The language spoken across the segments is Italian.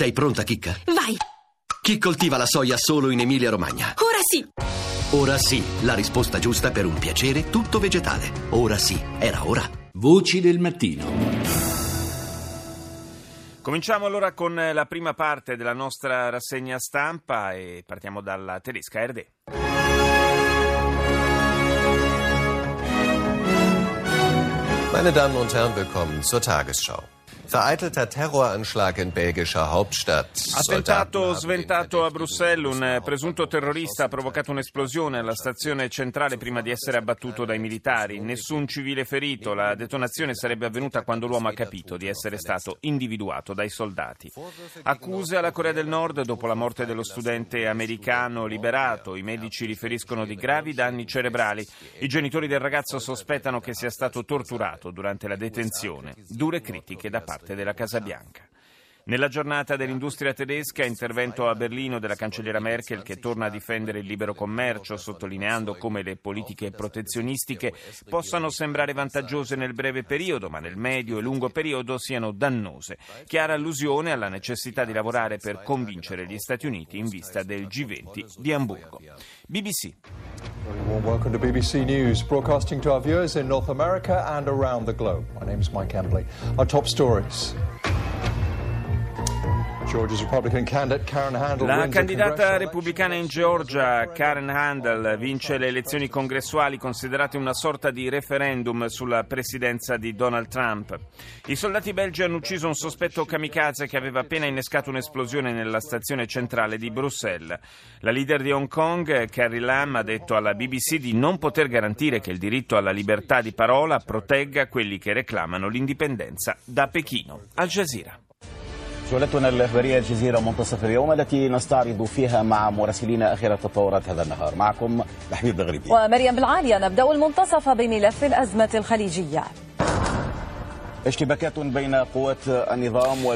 Sei pronta, Chicca? Vai! Chi coltiva la soia solo in Emilia-Romagna? Ora sì! Ora sì, la risposta giusta per un piacere tutto vegetale. Ora sì, era ora. Voci del mattino. Cominciamo allora con la prima parte della nostra rassegna stampa e partiamo dalla tedesca RD. Meine Damen und Herren, willkommen zur Tagesschau. Vereitelter Terroranschlag in belgischer Hauptstadt. Attentato sventato a Bruxelles, un presunto terrorista ha provocato un'esplosione alla stazione centrale prima di essere abbattuto dai militari. Nessun civile ferito, la detonazione sarebbe avvenuta quando l'uomo ha capito di essere stato individuato dai soldati. Accuse alla Corea del Nord dopo la morte dello studente americano liberato. I medici riferiscono di gravi danni cerebrali. I genitori del ragazzo sospettano che sia stato torturato durante la detenzione. Dure critiche da parte della Casa Bianca. Nella giornata dell'industria tedesca, intervento a Berlino della cancelliera Merkel che torna a difendere il libero commercio, sottolineando come le politiche protezionistiche possano sembrare vantaggiose nel breve periodo, ma nel medio e lungo periodo siano dannose. Chiara allusione alla necessità di lavorare per convincere gli Stati Uniti in vista del G20 di Amburgo. BBC. Welcome to BBC News, broadcasting to our viewers in North America and around the globe. My name is Mike Embley. Our top stories. La candidata repubblicana in Georgia, Karen Handel, vince le elezioni congressuali considerate una sorta di referendum sulla presidenza di Donald Trump. I soldati belgi hanno ucciso un sospetto kamikaze che aveva appena innescato un'esplosione nella stazione centrale di Bruxelles. La leader di Hong Kong, Carrie Lam, ha detto alla BBC di non poter garantire che il diritto alla libertà di parola protegga quelli che reclamano l'indipendenza da Pechino. Al Jazeera. جولتنا الإخبارية الجزيرة منتصف اليوم التي نستعرض فيها مع مراسلين آخر التطورات هذا النهار. معكم محمود بغريبي ومريم بالعالية نبدأ المنتصف بملف الأزمة الخليجية.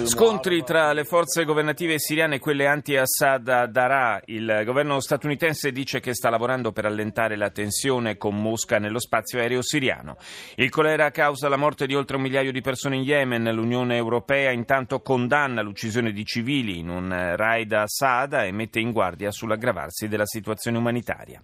Scontri tra le forze governative siriane e quelle anti-Assad a Daraa. Il governo statunitense dice che sta lavorando per allentare la tensione con Mosca nello spazio aereo siriano. Il colera causa la morte di oltre un migliaio di persone in Yemen. L'Unione Europea intanto condanna l'uccisione di civili in un raid a Saada e mette in guardia sull'aggravarsi della situazione umanitaria.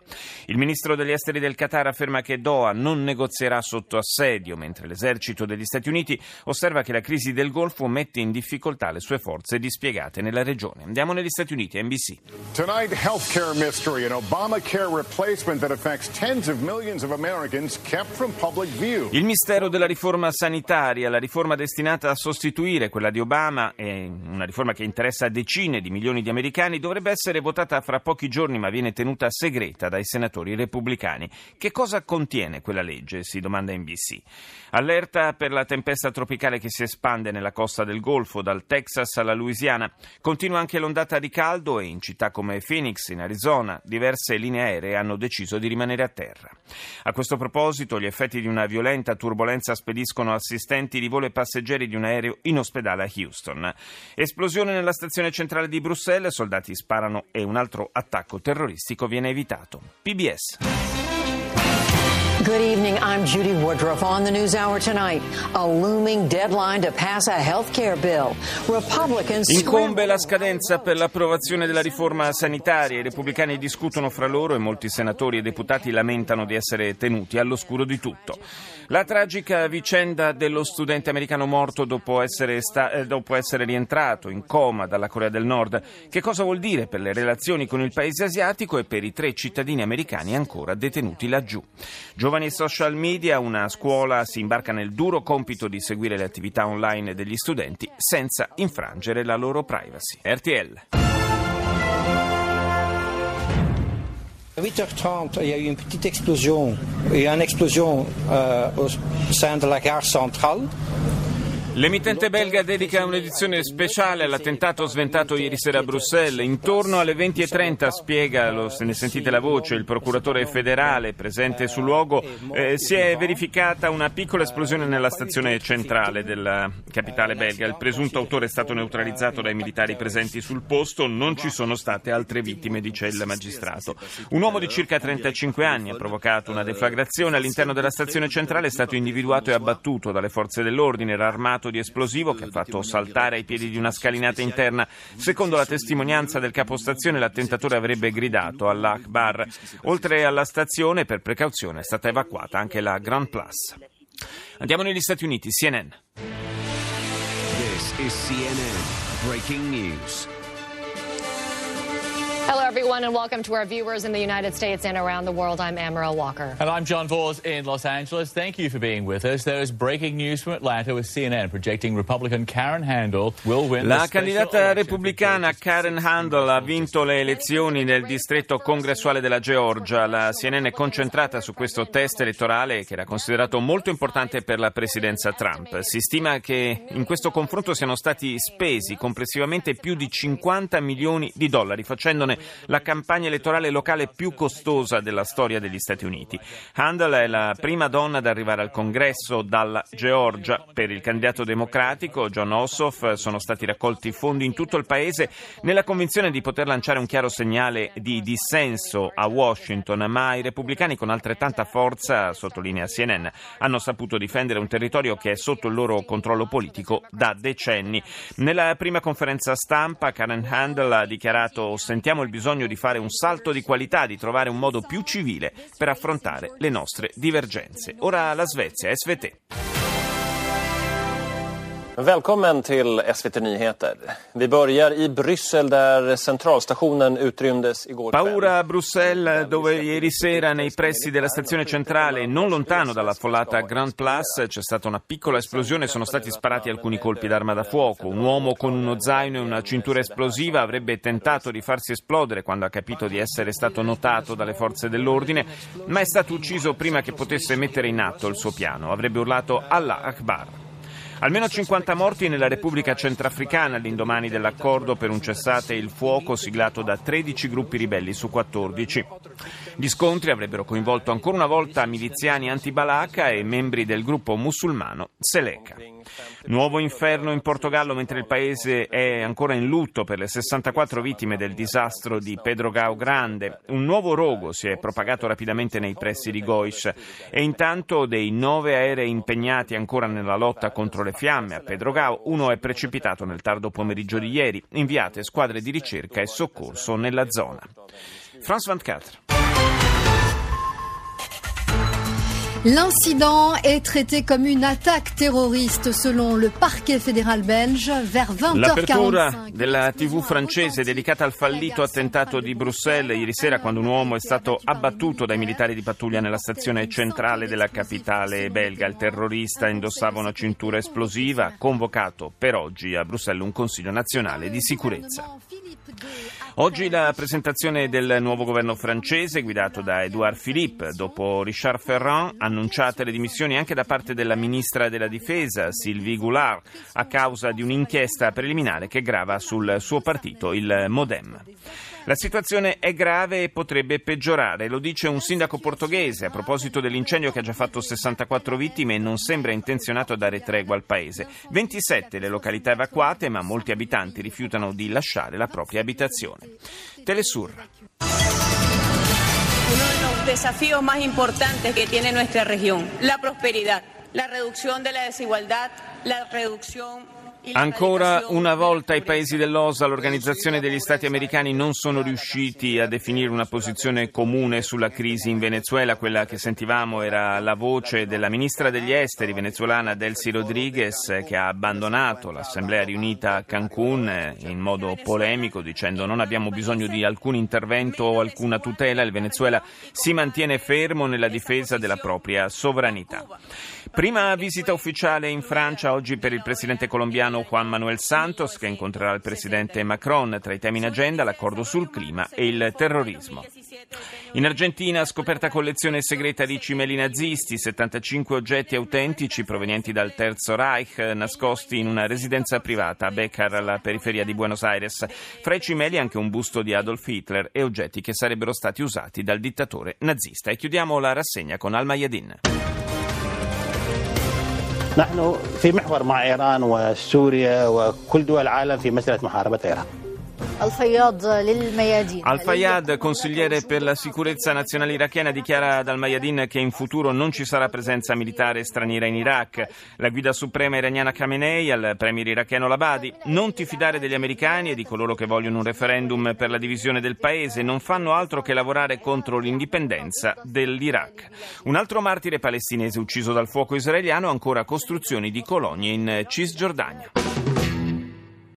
Il ministro degli esteri del Qatar afferma che Doha non negozierà sotto assedio, mentre l'esercito degli Stati Uniti osserva che la crisi del Golfo mette in difficoltà le sue forze dispiegate nella regione. Andiamo negli Stati Uniti, NBC. Tonight, healthcare mystery, an Obamacare replacement that affects tens of millions of Americans kept from public view. Il mistero della riforma sanitaria, la riforma destinata a sostituire quella di Obama, è una riforma che interessa decine di milioni di americani, dovrebbe essere votata fra pochi giorni ma viene tenuta segreta dai senatori repubblicani. Che cosa contiene quella legge? si domanda NBC. Allerta per la tempesta tempesta tropicale che si espande nella costa del Golfo, dal Texas alla Louisiana. Continua anche l'ondata di caldo e in città come Phoenix, in Arizona, diverse linee aeree hanno deciso di rimanere a terra. A questo proposito, gli effetti di una violenta turbolenza spediscono assistenti di volo e passeggeri di un aereo in ospedale a Houston. Esplosione nella stazione centrale di Bruxelles, soldati sparano e un altro attacco terroristico viene evitato. PBS. Good evening. I'm Judy Woodruff on the News Hour tonight. A looming deadline to pass a health care bill. Republicans Incombe la scadenza per l'approvazione della riforma sanitaria. I repubblicani discutono fra loro e molti senatori e deputati lamentano di essere tenuti all'oscuro di tutto. La tragica vicenda dello studente americano morto dopo essere, sta- eh, dopo essere rientrato in coma dalla Corea del Nord. Che cosa vuol dire per le relazioni con il paese asiatico e per i tre cittadini americani ancora detenuti laggiù? Giovani e social media, una scuola si imbarca nel duro compito di seguire le attività online degli studenti senza infrangere la loro privacy. RTL. 8h30, il y a eu une petite explosion, et une explosion euh, au sein de la gare centrale. L'emittente belga dedica un'edizione speciale all'attentato sventato ieri sera a Bruxelles. Intorno alle 20.30 spiega, lo, se ne sentite la voce, il procuratore federale presente sul luogo, eh, si è verificata una piccola esplosione nella stazione centrale della capitale belga. Il presunto autore è stato neutralizzato dai militari presenti sul posto, non ci sono state altre vittime, dice il magistrato. Un uomo di circa 35 anni ha provocato una deflagrazione all'interno della stazione centrale, è stato individuato e abbattuto dalle forze dell'ordine, era armato dotato di esplosivo che ha fatto saltare ai piedi di una scalinata interna. Secondo la testimonianza del capostazione, l'attentatore avrebbe gridato all'Akbar. Oltre alla stazione, per precauzione, è stata evacuata anche la Grand Place. Andiamo negli Stati Uniti, CNN. This is CNN Breaking News. Everyone, and welcome to our viewers in the United States and around the world. I'm Amaral Walker. And I'm John Vors in Los Angeles. Thank you for being with us. There is breaking news from Atlanta with CNN projecting Republican Karen Handel will win La candidata repubblicana Karen Handel ha vinto le elezioni nel distretto congressuale della Georgia. La CNN è concentrata su questo test elettorale che era considerato molto importante per la presidenza Trump. Si stima che in questo confronto siano stati spesi complessivamente più di 50 milioni di dollari, facendone la campagna elettorale locale più costosa della storia degli Stati Uniti. Handel è la prima donna ad arrivare al congresso dalla Georgia. Per il candidato democratico John Ossoff sono stati raccolti fondi in tutto il paese nella convinzione di poter lanciare un chiaro segnale di dissenso a Washington, ma i repubblicani con altrettanta forza, sottolinea CNN, hanno saputo difendere un territorio che è sotto il loro controllo politico da decenni. Nella prima conferenza stampa Karen Handel ha dichiarato sentiamo il bisogno di fare un salto di qualità, di trovare un modo più civile per affrontare le nostre divergenze. Ora la Svezia, SVT. Välkommen till SVT Nyheter. Vi börjar i Bryssel där centralstationen utrymdes igår Paura a Bruxelles dove ieri sera nei pressi della stazione centrale, non lontano dall'affollata Grand Place, c'è stata una piccola esplosione e sono stati sparati alcuni colpi d'arma da fuoco. Un uomo con uno zaino e una cintura esplosiva avrebbe tentato di farsi esplodere quando ha capito di essere stato notato dalle forze dell'ordine, ma è stato ucciso prima che potesse mettere in atto il suo piano. Avrebbe urlato Allah Akbar. Almeno 50 morti nella Repubblica Centrafricana all'indomani dell'accordo per un cessate il fuoco siglato da 13 gruppi ribelli su 14. Gli scontri avrebbero coinvolto ancora una volta miliziani anti-Balaka e membri del gruppo musulmano Seleka. Nuovo inferno in Portogallo mentre il paese è ancora in lutto per le 64 vittime del disastro di Pedro Gao Grande. Un nuovo rogo si è propagato rapidamente nei pressi di Gois e intanto dei nove aerei impegnati ancora nella lotta contro le fiamme a Pedro Gao, uno è precipitato nel tardo pomeriggio di ieri, inviate squadre di ricerca e soccorso nella zona. France 24. L'incident est traité comme une attaque terroriste selon le parquet fédéral belge vers 20h45. L'apertura della TV francese dedicata al fallito attentato di Bruxelles ieri sera quando un uomo è stato abbattuto dai militari di pattuglia nella stazione centrale della capitale belga. Il terrorista indossava una cintura esplosiva, convocato per oggi a Bruxelles un Consiglio nazionale di sicurezza. Oggi la presentazione del nuovo governo francese guidato da Edouard Philippe. Dopo Richard Ferrand, annunciate le dimissioni anche da parte della ministra della difesa Sylvie Goulard a causa di un'inchiesta preliminare che grava sul suo partito, il Modem. La situazione è grave e potrebbe peggiorare, lo dice un sindaco portoghese a proposito dell'incendio che ha già fatto 64 vittime e non sembra intenzionato a dare tregua al paese. 27 le località evacuate, ma molti abitanti rifiutano di lasciare la propria abitazione. Telesur. Uno de los desafíos más importantes que tiene nuestra región, la prosperidad, la reducción de la desigualdad, la reducción Ancora una volta i paesi dell'OSA, l'Organizzazione degli Stati Americani, non sono riusciti a definire una posizione comune sulla crisi in Venezuela. Quella che sentivamo era la voce della ministra degli esteri venezuelana Delcy Rodriguez che ha abbandonato l'Assemblea riunita a Cancun in modo polemico dicendo non abbiamo bisogno di alcun intervento o alcuna tutela, il Venezuela si mantiene fermo nella difesa della propria sovranità. Prima visita ufficiale in Francia oggi per il presidente colombiano Juan Manuel Santos che incontrerà il presidente Macron tra i temi in agenda l'accordo sul clima e il terrorismo. In Argentina scoperta collezione segreta di cimeli nazisti, 75 oggetti autentici provenienti dal Terzo Reich nascosti in una residenza privata a Becar alla periferia di Buenos Aires. Fra i cimeli anche un busto di Adolf Hitler e oggetti che sarebbero stati usati dal dittatore nazista. E chiudiamo la rassegna con Al Mayadin. نحن في محور مع إيران وسوريا وكل دول العالم في مسألة محاربة إيران. Al-Fayyad, consigliere per la sicurezza nazionale irachena, dichiara ad Al-Mayadin che in futuro non ci sarà presenza militare straniera in Iraq. La guida suprema iraniana Khamenei al premier iracheno Labadi, non ti fidare degli americani e di coloro che vogliono un referendum per la divisione del paese, non fanno altro che lavorare contro l'indipendenza dell'Iraq. Un altro martire palestinese ucciso dal fuoco israeliano, ancora costruzioni di colonie in Cisgiordania.